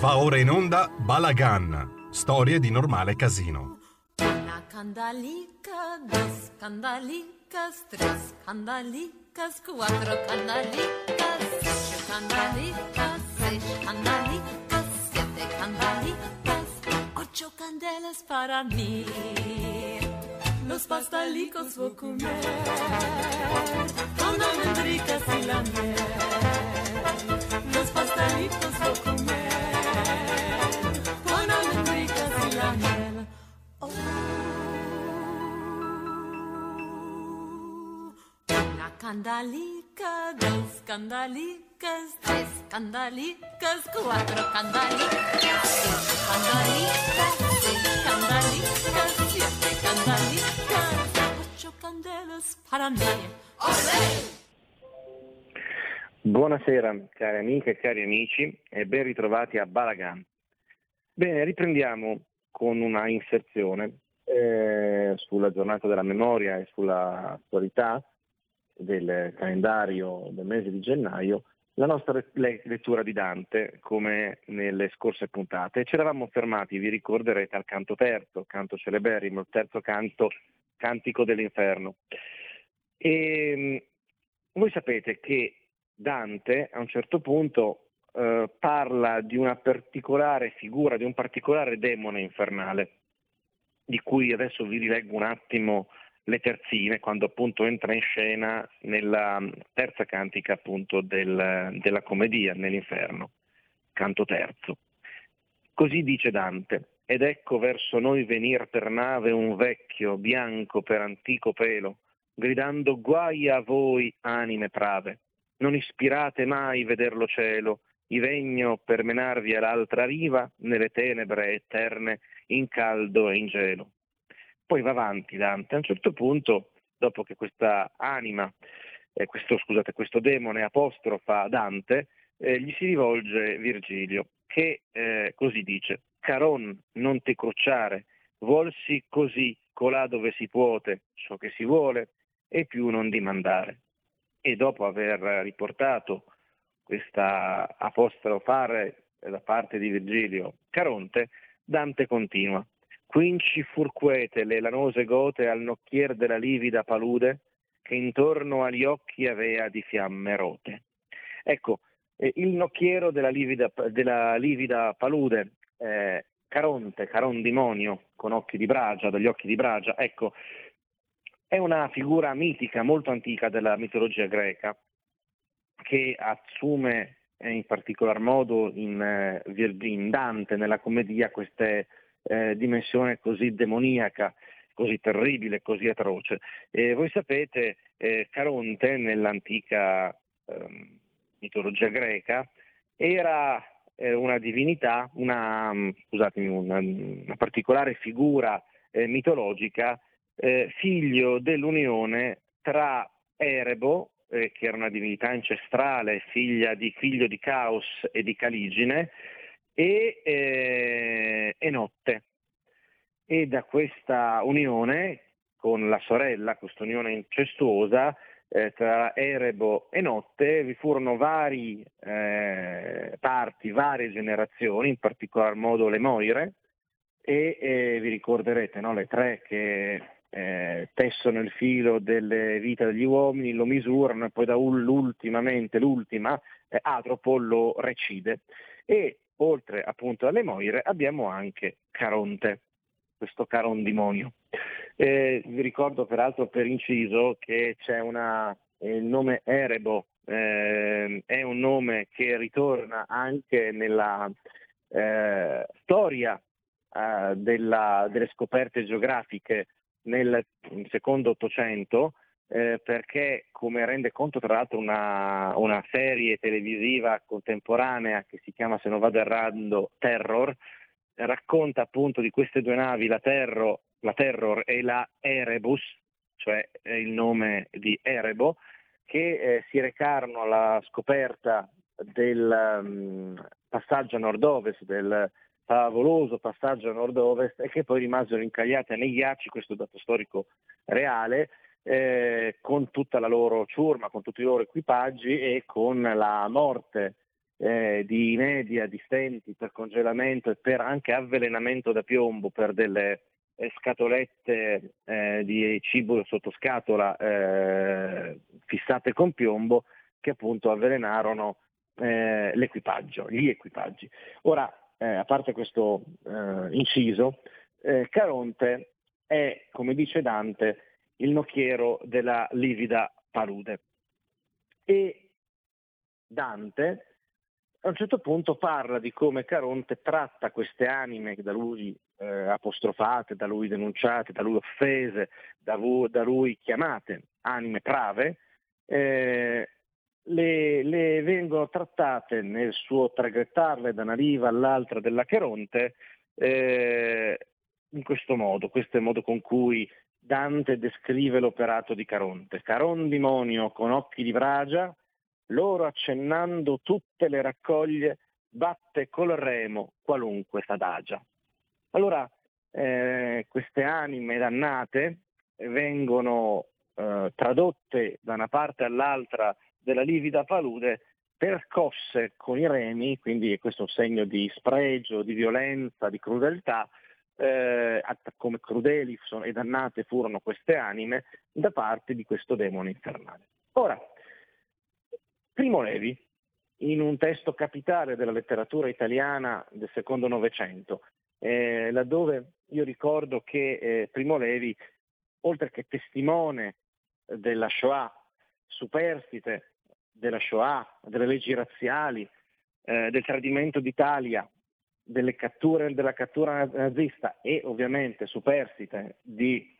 Va ora in onda Balagan, storie di normale casino. Una candalica, dos candalicas, tres candalicas, cuatro candalicas, cinco candalicas, seis candalicas, siete candalicas, ocho candelas para mí. Los pastalicos voy a comer con almendricas y la miel. Los pastelitos voy a comer Oh. Una candalica, dos candalicas, tres candalicas, cuatro candalicas, cinco candalicas, seis candalicas, siete candalicas, ocho candelas para mí. ¡Olé! Buonasera cari amiche e cari amici e ben ritrovati a Balagan. Bene, riprendiamo con una inserzione eh, sulla giornata della memoria e sulla attualità del calendario del mese di gennaio la nostra le- lettura di Dante come nelle scorse puntate. Ci eravamo fermati, vi ricorderete, al canto terzo, canto celeberrimo, il terzo canto, cantico dell'inferno. E, mh, voi sapete che Dante a un certo punto eh, parla di una particolare figura, di un particolare demone infernale, di cui adesso vi rileggo un attimo le terzine, quando appunto entra in scena nella terza cantica appunto del- della commedia, nell'inferno, canto terzo. Così dice Dante, ed ecco verso noi venir per nave un vecchio, bianco per antico pelo, gridando guai a voi anime prave, non ispirate mai vederlo cielo, i vegno per menarvi all'altra riva, nelle tenebre eterne, in caldo e in gelo. Poi va avanti Dante, a un certo punto, dopo che questa anima, eh, questo, scusate, questo demone apostrofa Dante, eh, gli si rivolge Virgilio, che eh, così dice, Caron, non ti crucciare, vuolsi così colà dove si puote ciò che si vuole, e più non dimandare e dopo aver riportato questa apostrofare da parte di Virgilio Caronte, Dante continua. Quinci furquete le lanose gote al nocchier della livida palude, che intorno agli occhi avea di fiamme rote. Ecco, eh, il nocchiero della livida, della livida palude, eh, Caronte, Carondimonio, con occhi di bragia, dagli occhi di bragia, ecco, è una figura mitica molto antica della mitologia greca che assume eh, in particolar modo in, eh, in Dante nella commedia questa eh, dimensione così demoniaca, così terribile, così atroce. E voi sapete, eh, Caronte nell'antica ehm, mitologia greca era eh, una divinità, una, scusatemi, una, una particolare figura eh, mitologica eh, figlio dell'unione tra Erebo, eh, che era una divinità ancestrale, di, figlio di Caos e di Caligine, e eh, Enotte. E da questa unione con la sorella, questa unione incestuosa, eh, tra Erebo e Notte vi furono vari eh, parti, varie generazioni, in particolar modo le Moire, e eh, vi ricorderete no, le tre che eh, tessono il filo delle vite degli uomini, lo misurano e poi da ultimamente l'ultima, eh, Atropo lo recide. E oltre appunto alle Moire abbiamo anche Caronte, questo carondimonio. Eh, vi ricordo peraltro per inciso che c'è una, eh, il nome Erebo, eh, è un nome che ritorna anche nella eh, storia eh, della, delle scoperte geografiche nel secondo Ottocento eh, perché, come rende conto tra l'altro una, una, serie televisiva contemporanea che si chiama, se non vado errando, Terror, racconta appunto di queste due navi, la, Terror, la Terror e la Erebus, cioè il nome di Erebo, che eh, si recarono alla scoperta del um, passaggio a nord-ovest del favoloso passaggio a nord-ovest e che poi rimasero incagliate nei ghiacci, questo dato storico reale, eh, con tutta la loro ciurma, con tutti i loro equipaggi e con la morte eh, di inedia, di stenti per congelamento e per anche avvelenamento da piombo per delle scatolette eh, di cibo sotto scatola eh, fissate con piombo che appunto avvelenarono eh, l'equipaggio, gli equipaggi. Ora, eh, a parte questo inciso, Caronte è, come dice Dante, il nocchiero della livida palude. E Dante a un certo punto parla di come Caronte tratta queste anime da lui eh, apostrofate, da lui denunciate, da lui offese, da, vu- da lui chiamate anime prave, eh, le, le, vengono trattate nel suo traghettarle da una riva all'altra della Caronte eh, in questo modo, questo è il modo con cui Dante descrive l'operato di Caronte. Caron demonio con occhi di bragia, loro accennando tutte le raccoglie, batte col remo qualunque s'adagia. Allora, eh, queste anime dannate vengono eh, tradotte da una parte all'altra della livida palude percosse con i remi, quindi questo è un segno di spregio, di violenza, di crudeltà, eh, come crudeli e dannate furono queste anime da parte di questo demone infernale. Ora, Primo Levi, in un testo capitale della letteratura italiana del secondo Novecento, eh, laddove io ricordo che eh, Primo Levi, oltre che testimone della Shoah, superstite della Shoah, delle leggi razziali, eh, del tradimento d'Italia, delle catture, della cattura nazista e ovviamente superstite di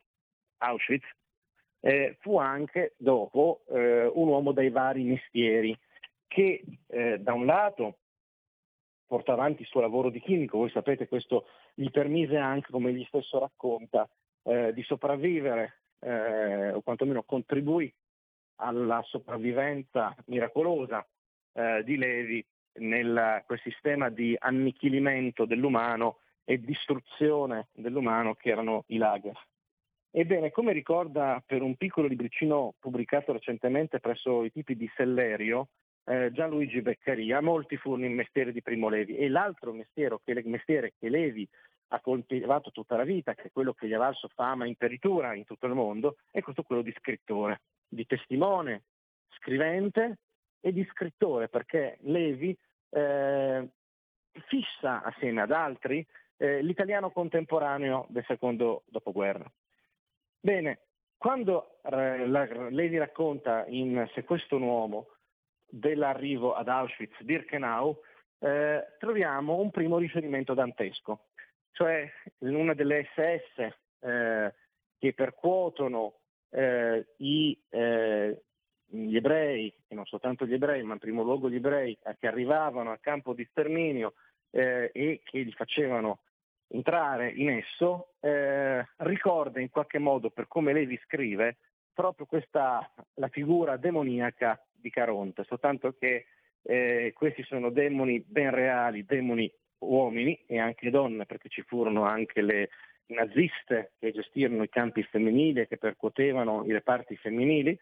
Auschwitz, eh, fu anche dopo eh, un uomo dai vari mestieri che eh, da un lato porta avanti il suo lavoro di chimico, voi sapete questo gli permise anche, come egli stesso racconta, eh, di sopravvivere eh, o quantomeno contribuì alla sopravvivenza miracolosa eh, di Levi nel quel sistema di annichilimento dell'umano e distruzione dell'umano che erano i lager. Ebbene, come ricorda per un piccolo libricino pubblicato recentemente presso i tipi di Sellerio, eh, Gianluigi Beccaria, molti furono i mestieri di Primo Levi e l'altro mestiere che, mestiere che Levi ha coltivato tutta la vita, che è quello che gli ha valso fama e imperitura in tutto il mondo, è questo quello di scrittore, di testimone, scrivente e di scrittore, perché Levi eh, fissa assieme ad altri eh, l'italiano contemporaneo del secondo dopoguerra. Bene, quando eh, Levi racconta in Se questo un uomo dell'arrivo ad Auschwitz-Birkenau, eh, troviamo un primo riferimento dantesco, cioè una delle SS eh, che percuotono eh, i, eh, gli ebrei, e non soltanto gli ebrei, ma in primo luogo gli ebrei che arrivavano al campo di sterminio eh, e che li facevano entrare in esso, eh, ricorda in qualche modo, per come Levi scrive, proprio questa, la figura demoniaca di Caronte, soltanto che eh, questi sono demoni ben reali, demoni uomini e anche donne, perché ci furono anche le naziste che gestirono i campi femminili e che percuotevano i reparti femminili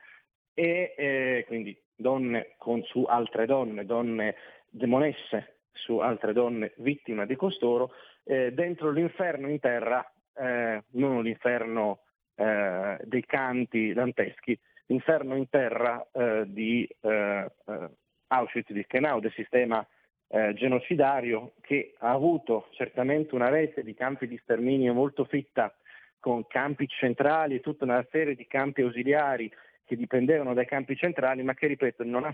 e eh, quindi donne con su altre donne, donne demonesse su altre donne vittime di costoro, eh, dentro l'inferno in terra, eh, non l'inferno eh, dei canti danteschi, l'inferno in terra eh, di eh, eh, Auschwitz-Birkenau, del sistema eh, genocidario che ha avuto certamente una rete di campi di sterminio molto fitta con campi centrali e tutta una serie di campi ausiliari che dipendevano dai campi centrali, ma che, ripeto, non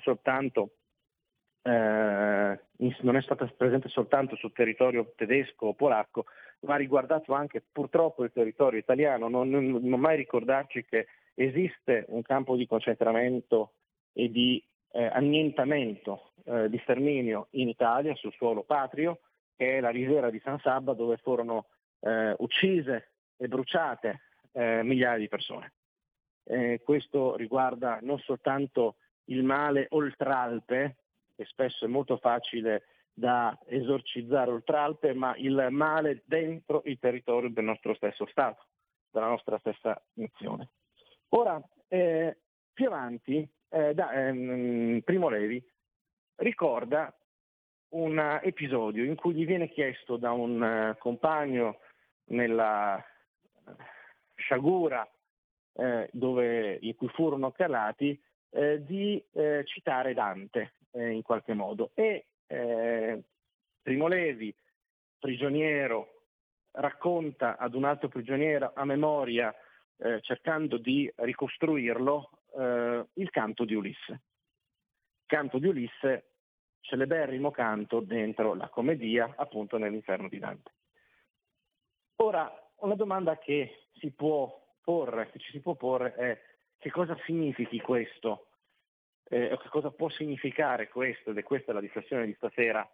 eh, non è stata presente soltanto sul territorio tedesco o polacco, ma ha riguardato anche purtroppo il territorio italiano. Non, non, non mai ricordarci che esiste un campo di concentramento e di eh, annientamento, eh, di sterminio in Italia, sul suolo patrio, che è la risiera di San Sabba, dove furono eh, uccise e bruciate eh, migliaia di persone. Questo riguarda non soltanto il male oltralpe, che spesso è molto facile da esorcizzare oltralpe, ma il male dentro il territorio del nostro stesso Stato, della nostra stessa nazione. Ora, eh, più avanti, eh, da, ehm, Primo Levi ricorda un episodio in cui gli viene chiesto da un uh, compagno nella sciagura eh, dove, in cui furono calati eh, di eh, citare Dante eh, in qualche modo. E eh, Primo Levi, prigioniero, racconta ad un altro prigioniero a memoria, eh, cercando di ricostruirlo, il canto di Ulisse. Canto di Ulisse, celeberrimo canto dentro la commedia, appunto nell'inferno di Dante. Ora, una domanda che si può porre, che ci si può porre è che cosa significhi questo, eh, che cosa può significare questo, ed è questa la riflessione di stasera,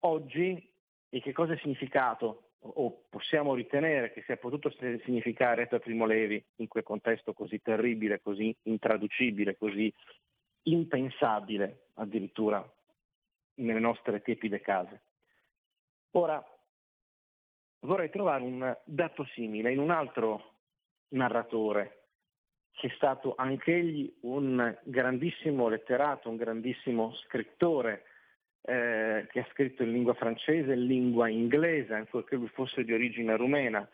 oggi e che cosa è significato o possiamo ritenere che sia potuto significare per Primo Levi in quel contesto così terribile, così intraducibile, così impensabile addirittura nelle nostre tiepide case. Ora, vorrei trovare un dato simile in un altro narratore, che è stato anch'egli un grandissimo letterato, un grandissimo scrittore, eh, che ha scritto in lingua francese e in lingua inglese, ancorché lui fosse di origine rumena,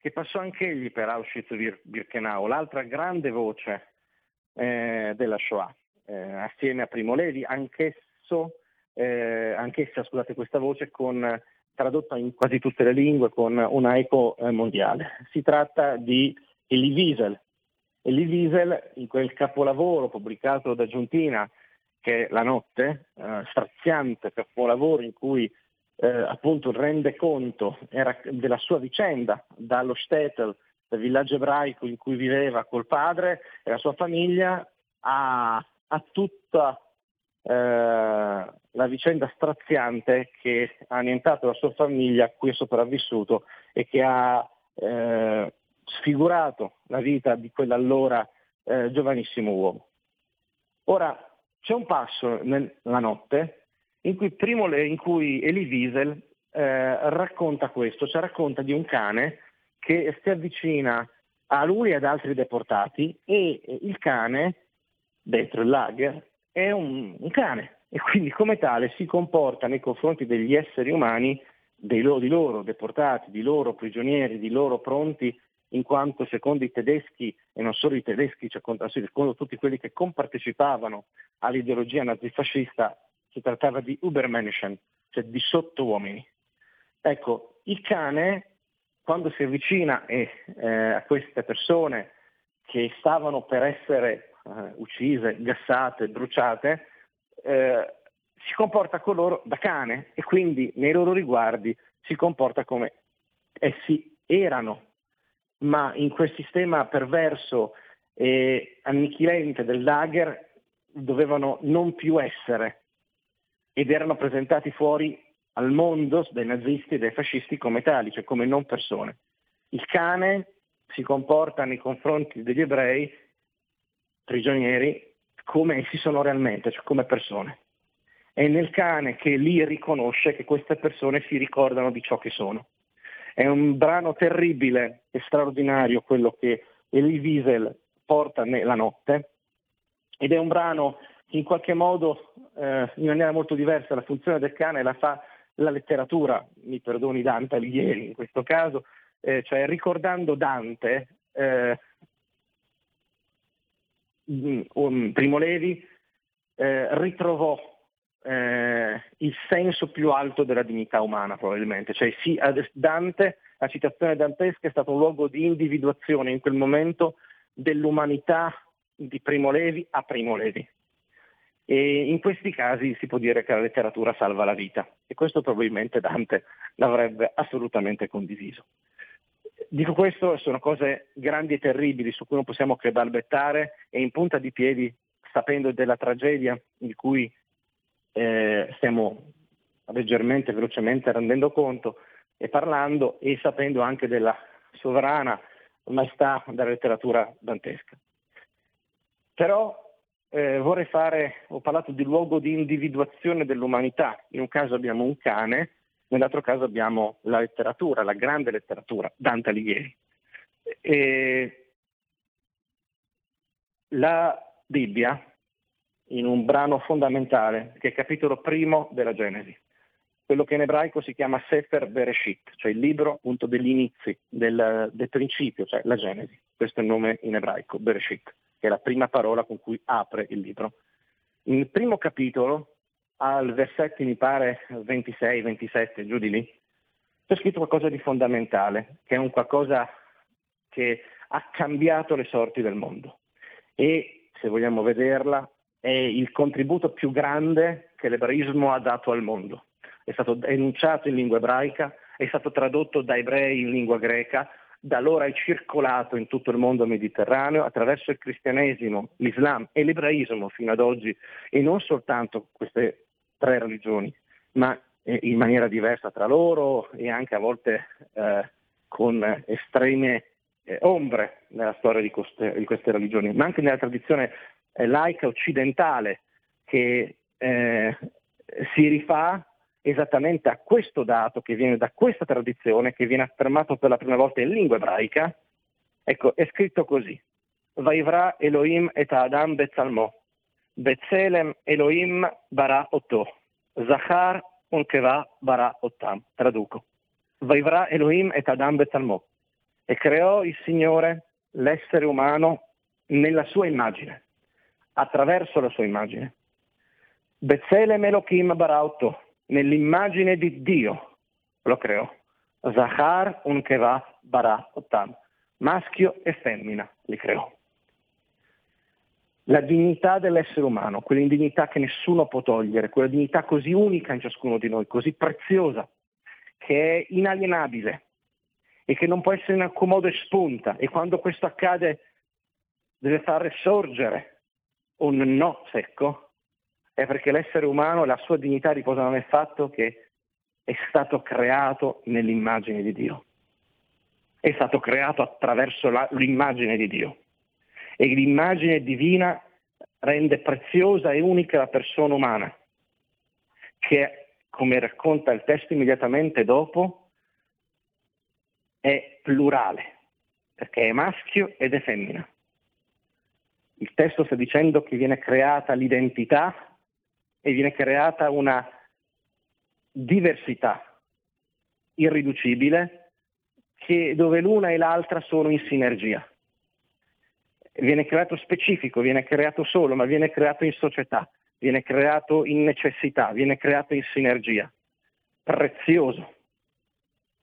che passò anch'egli per Auschwitz-Birkenau, l'altra grande voce eh, della Shoah, eh, assieme a Primo Levi, anch'esso, eh, anch'essa scusate, questa voce con, tradotta in quasi tutte le lingue con una eco eh, mondiale. Si tratta di Elie Wiesel. Elie Wiesel, in quel capolavoro pubblicato da Giuntina, che è La notte, eh, straziante capolavoro in cui eh, appunto rende conto era, della sua vicenda dallo Stettel, del villaggio ebraico in cui viveva col padre e la sua famiglia, a, a tutta eh, la vicenda straziante che ha annientato la sua famiglia, a cui è sopravvissuto e che ha eh, sfigurato la vita di quell'allora eh, giovanissimo uomo. Ora, c'è un passo nella notte in cui, primo, in cui Elie Wiesel eh, racconta questo, cioè racconta di un cane che si avvicina a lui e ad altri deportati e il cane, dentro il lager, è un, un cane e quindi come tale si comporta nei confronti degli esseri umani, dei loro, di loro deportati, di loro prigionieri, di loro pronti in quanto secondo i tedeschi, e non solo i tedeschi, cioè secondo tutti quelli che compartecipavano all'ideologia nazifascista, si trattava di Übermenschen, cioè di sottouomini. Ecco, il cane, quando si avvicina eh, a queste persone che stavano per essere eh, uccise, gassate, bruciate, eh, si comporta con loro da cane e quindi nei loro riguardi si comporta come essi erano ma in quel sistema perverso e annichilente del lager dovevano non più essere ed erano presentati fuori al mondo dai nazisti e dai fascisti come tali, cioè come non persone. Il cane si comporta nei confronti degli ebrei prigionieri come essi sono realmente, cioè come persone. È nel cane che li riconosce che queste persone si ricordano di ciò che sono. È un brano terribile e straordinario quello che Elie Wiesel porta nella notte. Ed è un brano che in qualche modo, eh, in maniera molto diversa, la funzione del cane la fa la letteratura, mi perdoni Dante Alighieri in questo caso, eh, cioè ricordando Dante, eh, um, Primo Levi eh, ritrovò eh, il senso più alto della dignità umana probabilmente, cioè sì, Dante, la citazione dantesca è stato un luogo di individuazione in quel momento dell'umanità di Primo Levi a Primo Levi. E in questi casi si può dire che la letteratura salva la vita e questo probabilmente Dante l'avrebbe assolutamente condiviso. Dico questo, sono cose grandi e terribili su cui non possiamo che balbettare e in punta di piedi, sapendo della tragedia di cui eh, stiamo leggermente, velocemente rendendo conto e parlando e sapendo anche della sovrana maestà della letteratura dantesca. Però eh, vorrei fare, ho parlato di luogo di individuazione dell'umanità, in un caso abbiamo un cane, nell'altro caso abbiamo la letteratura, la grande letteratura, Dante Alighieri. E la Bibbia in un brano fondamentale, che è il capitolo primo della Genesi. Quello che in ebraico si chiama Sefer Bereshit, cioè il libro appunto degli inizi, del, del principio, cioè la Genesi. Questo è il nome in ebraico, Bereshit, che è la prima parola con cui apre il libro. Nel primo capitolo, al versetto mi pare 26, 27, giù di lì, c'è scritto qualcosa di fondamentale, che è un qualcosa che ha cambiato le sorti del mondo. E, se vogliamo vederla, è il contributo più grande che l'ebraismo ha dato al mondo. È stato enunciato in lingua ebraica, è stato tradotto da ebrei in lingua greca, da allora è circolato in tutto il mondo mediterraneo attraverso il cristianesimo, l'Islam e l'ebraismo fino ad oggi, e non soltanto queste tre religioni, ma eh, in maniera diversa tra loro e anche a volte eh, con estreme eh, ombre nella storia di queste, di queste, religioni, ma anche nella tradizione laica occidentale che eh, si rifà esattamente a questo dato che viene da questa tradizione, che viene affermato per la prima volta in lingua ebraica. Ecco, è scritto così. Vaivra Elohim et Adam Betzalmo, Betzelem Elohim bara otto, Zachar unkeva bara ottam. Traduco. Vaivra Elohim et Adam Betzalmo. E creò il Signore l'essere umano nella sua immagine attraverso la sua immagine. Bezelem Elohim Barauto, nell'immagine di Dio lo creò. Zahar Unkeva Bara Otam, maschio e femmina li creò. La dignità dell'essere umano, quell'indignità che nessuno può togliere, quella dignità così unica in ciascuno di noi, così preziosa, che è inalienabile e che non può essere in alcun modo espunta e quando questo accade deve far risorgere un no secco è perché l'essere umano, la sua dignità riposano nel fatto che è stato creato nell'immagine di Dio. È stato creato attraverso la, l'immagine di Dio. E l'immagine divina rende preziosa e unica la persona umana, che, come racconta il testo immediatamente dopo, è plurale, perché è maschio ed è femmina. Il testo sta dicendo che viene creata l'identità e viene creata una diversità irriducibile che, dove l'una e l'altra sono in sinergia. Viene creato specifico, viene creato solo, ma viene creato in società, viene creato in necessità, viene creato in sinergia. Prezioso.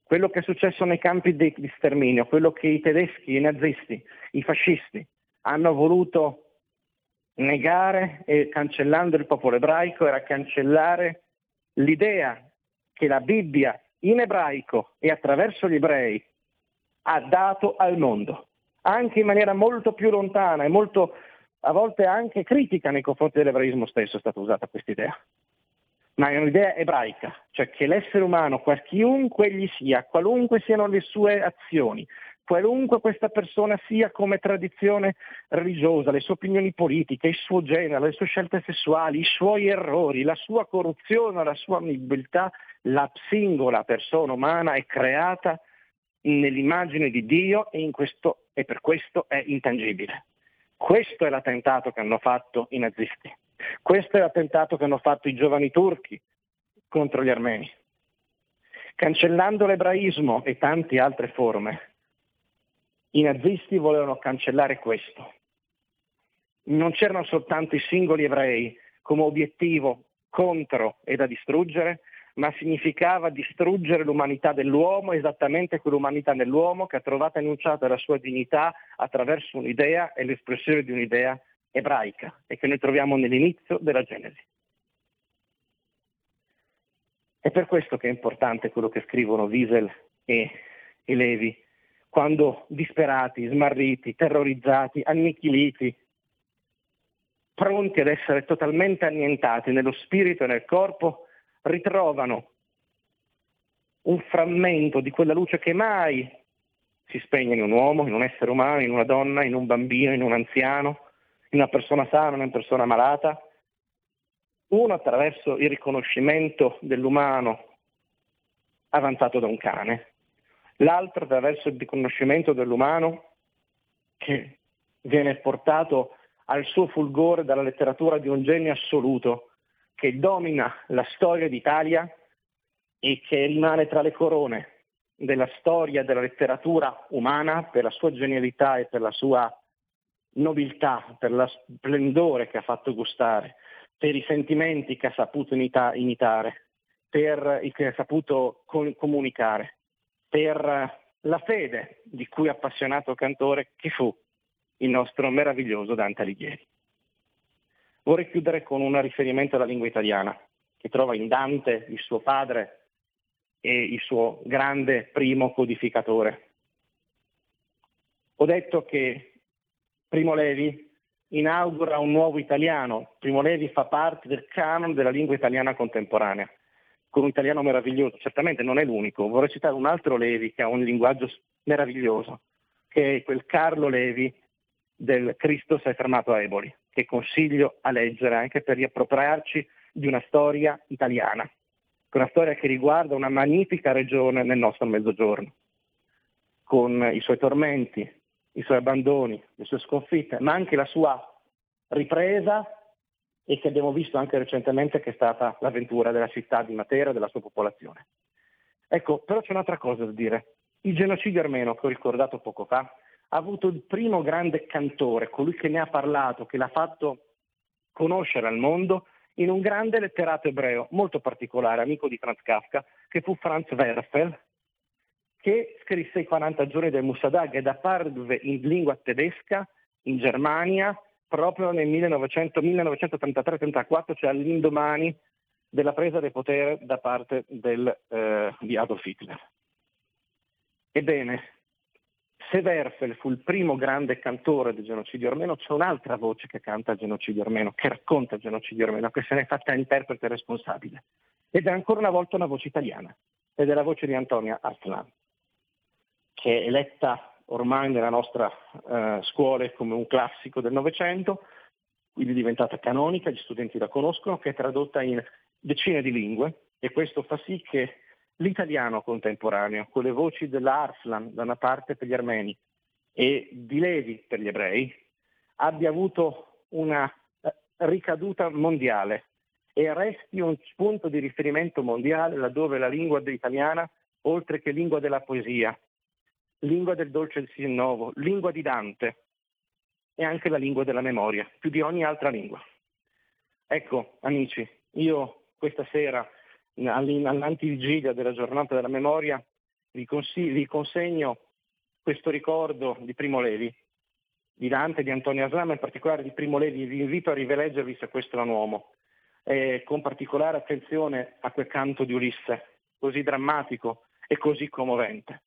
Quello che è successo nei campi di sterminio, quello che i tedeschi, i nazisti, i fascisti hanno voluto negare e cancellando il popolo ebraico era cancellare l'idea che la Bibbia in ebraico e attraverso gli ebrei ha dato al mondo, anche in maniera molto più lontana e molto a volte anche critica nei confronti dell'ebraismo stesso è stata usata questa idea. Ma è un'idea ebraica, cioè che l'essere umano, chiunque egli sia, qualunque siano le sue azioni, qualunque questa persona sia come tradizione religiosa, le sue opinioni politiche, il suo genere, le sue scelte sessuali, i suoi errori, la sua corruzione, la sua amibilità, la singola persona umana è creata nell'immagine di Dio e, questo, e per questo è intangibile. Questo è l'attentato che hanno fatto i nazisti. Questo è l'attentato che hanno fatto i giovani turchi contro gli armeni. Cancellando l'ebraismo e tante altre forme, i nazisti volevano cancellare questo. Non c'erano soltanto i singoli ebrei come obiettivo contro e da distruggere, ma significava distruggere l'umanità dell'uomo, esattamente quell'umanità dell'uomo che ha trovato enunciata la sua dignità attraverso un'idea e l'espressione di un'idea ebraica e che noi troviamo nell'inizio della Genesi. È per questo che è importante quello che scrivono Wiesel e, e Levi quando disperati, smarriti, terrorizzati, annichiliti, pronti ad essere totalmente annientati nello spirito e nel corpo, ritrovano un frammento di quella luce che mai si spegne in un uomo, in un essere umano, in una donna, in un bambino, in un anziano, in una persona sana, in una persona malata. Uno attraverso il riconoscimento dell'umano avanzato da un cane, l'altro attraverso il riconoscimento dell'umano che viene portato al suo fulgore dalla letteratura di un genio assoluto che domina la storia d'Italia e che rimane tra le corone della storia della letteratura umana per la sua genialità e per la sua nobiltà, per lo splendore che ha fatto gustare, per i sentimenti che ha saputo imita- imitare, per il che ha saputo comunicare, per la fede di cui appassionato cantore che fu il nostro meraviglioso Dante Alighieri. Vorrei chiudere con un riferimento alla lingua italiana, che trova in Dante il suo padre e il suo grande primo codificatore. Ho detto che Primo Levi inaugura un nuovo italiano. Primo Levi fa parte del canon della lingua italiana contemporanea, con un italiano meraviglioso. Certamente non è l'unico. Vorrei citare un altro Levi che ha un linguaggio meraviglioso, che è quel Carlo Levi del Cristo si è fermato a Eboli, che consiglio a leggere anche per riappropriarci di una storia italiana, una storia che riguarda una magnifica regione nel nostro mezzogiorno, con i suoi tormenti, i suoi abbandoni, le sue sconfitte, ma anche la sua ripresa e che abbiamo visto anche recentemente che è stata l'avventura della città di Matera e della sua popolazione. Ecco, però c'è un'altra cosa da dire. Il genocidio armeno che ho ricordato poco fa ha avuto il primo grande cantore, colui che ne ha parlato, che l'ha fatto conoscere al mondo, in un grande letterato ebreo molto particolare, amico di Franz Kafka, che fu Franz Werfel, che scrisse i 40 giorni del Musadag ed apparve in lingua tedesca in Germania proprio nel 1933-34, cioè all'indomani della presa del potere da parte del, eh, di Adolf Hitler. Ebbene, se Werfel fu il primo grande cantore del genocidio armeno, c'è un'altra voce che canta il genocidio armeno, che racconta il genocidio armeno, che se ne è fatta interprete responsabile. Ed è ancora una volta una voce italiana, ed è la voce di Antonia Arslan, che è eletta ormai nella nostra eh, scuola come un classico del Novecento, quindi è diventata canonica, gli studenti la conoscono, che è tradotta in decine di lingue e questo fa sì che l'italiano contemporaneo, con le voci dell'Arslan da una parte per gli armeni e di Levi per gli ebrei, abbia avuto una eh, ricaduta mondiale e resti un punto di riferimento mondiale laddove la lingua italiana, oltre che lingua della poesia, lingua del dolce del Sinnovo, lingua di Dante, è anche la lingua della memoria, più di ogni altra lingua. Ecco, amici, io questa sera all'antivigilia della giornata della memoria, vi, consigli, vi, consegno questo ricordo di Primo Levi, di Dante, di Antonio Aslam, in particolare di Primo Levi, vi invito a riveleggervi se questo è un uomo, eh, con particolare attenzione a quel canto di Ulisse, così drammatico e così commovente.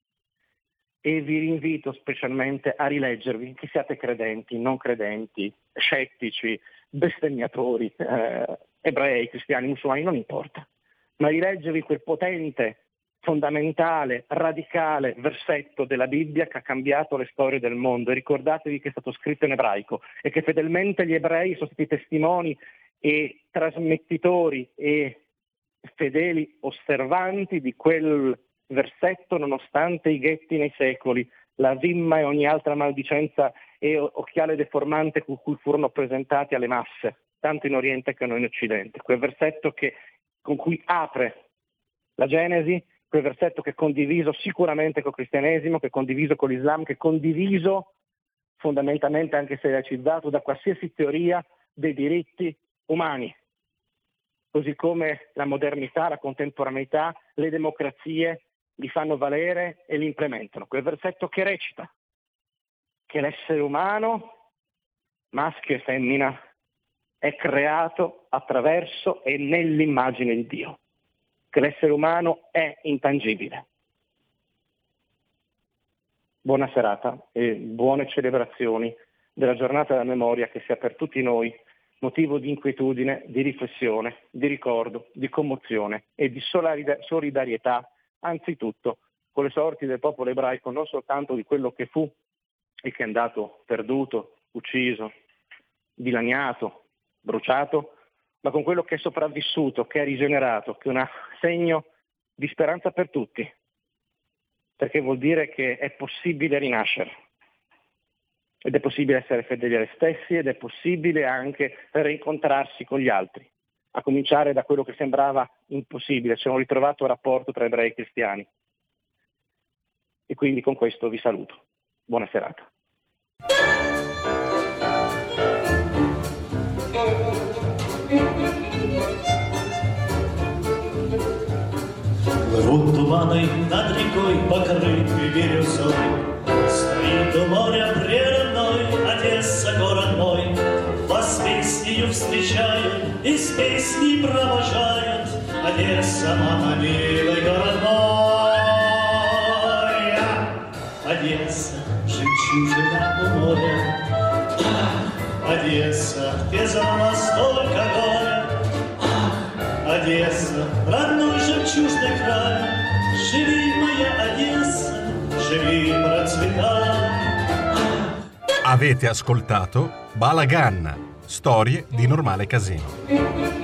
E vi invito specialmente a rileggervi, che siate credenti, non credenti, scettici, bestemmiatori, eh, ebrei, cristiani, musulmani, non importa ma rileggervi quel potente, fondamentale, radicale versetto della Bibbia che ha cambiato le storie del mondo. E ricordatevi che è stato scritto in ebraico e che fedelmente gli ebrei sono stati testimoni e trasmettitori e fedeli osservanti di quel versetto nonostante i ghetti nei secoli, la zimma e ogni altra maldicenza e occhiale deformante con cui furono presentati alle masse, tanto in Oriente che non in Occidente. Quel versetto che con cui apre la Genesi, quel versetto che è condiviso sicuramente col cristianesimo, che è condiviso con l'Islam, che è condiviso fondamentalmente anche se laicizzato da qualsiasi teoria dei diritti umani, così come la modernità, la contemporaneità, le democrazie li fanno valere e li implementano. Quel versetto che recita che l'essere umano, maschio e femmina, è creato attraverso e nell'immagine di Dio, che l'essere umano è intangibile. Buona serata e buone celebrazioni della giornata della memoria che sia per tutti noi motivo di inquietudine, di riflessione, di ricordo, di commozione e di solidarietà, anzitutto con le sorti del popolo ebraico, non soltanto di quello che fu e che è andato perduto, ucciso, dilaniato, bruciato, ma con quello che è sopravvissuto, che è rigenerato, che è un segno di speranza per tutti, perché vuol dire che è possibile rinascere. ed è possibile essere fedeli a se stessi ed è possibile anche rincontrarsi con gli altri, a cominciare da quello che sembrava impossibile, c'è un ritrovato rapporto tra ebrei e cristiani. E quindi con questo vi saluto. Buona serata. Плывут туманы над рекой, покрытый бирюзой. Стоит у моря прерывной Одесса, город мой. Вас песнею встречают и с песней провожают. Одесса, мама, милый город мой. Одесса, жемчужина у моря. Одесса, где за нас столько горя. Одесса, родной жемчужный край, Живи, моя Одесса, живи, процветай. Avete ascoltato Balagan, storie di normale casino.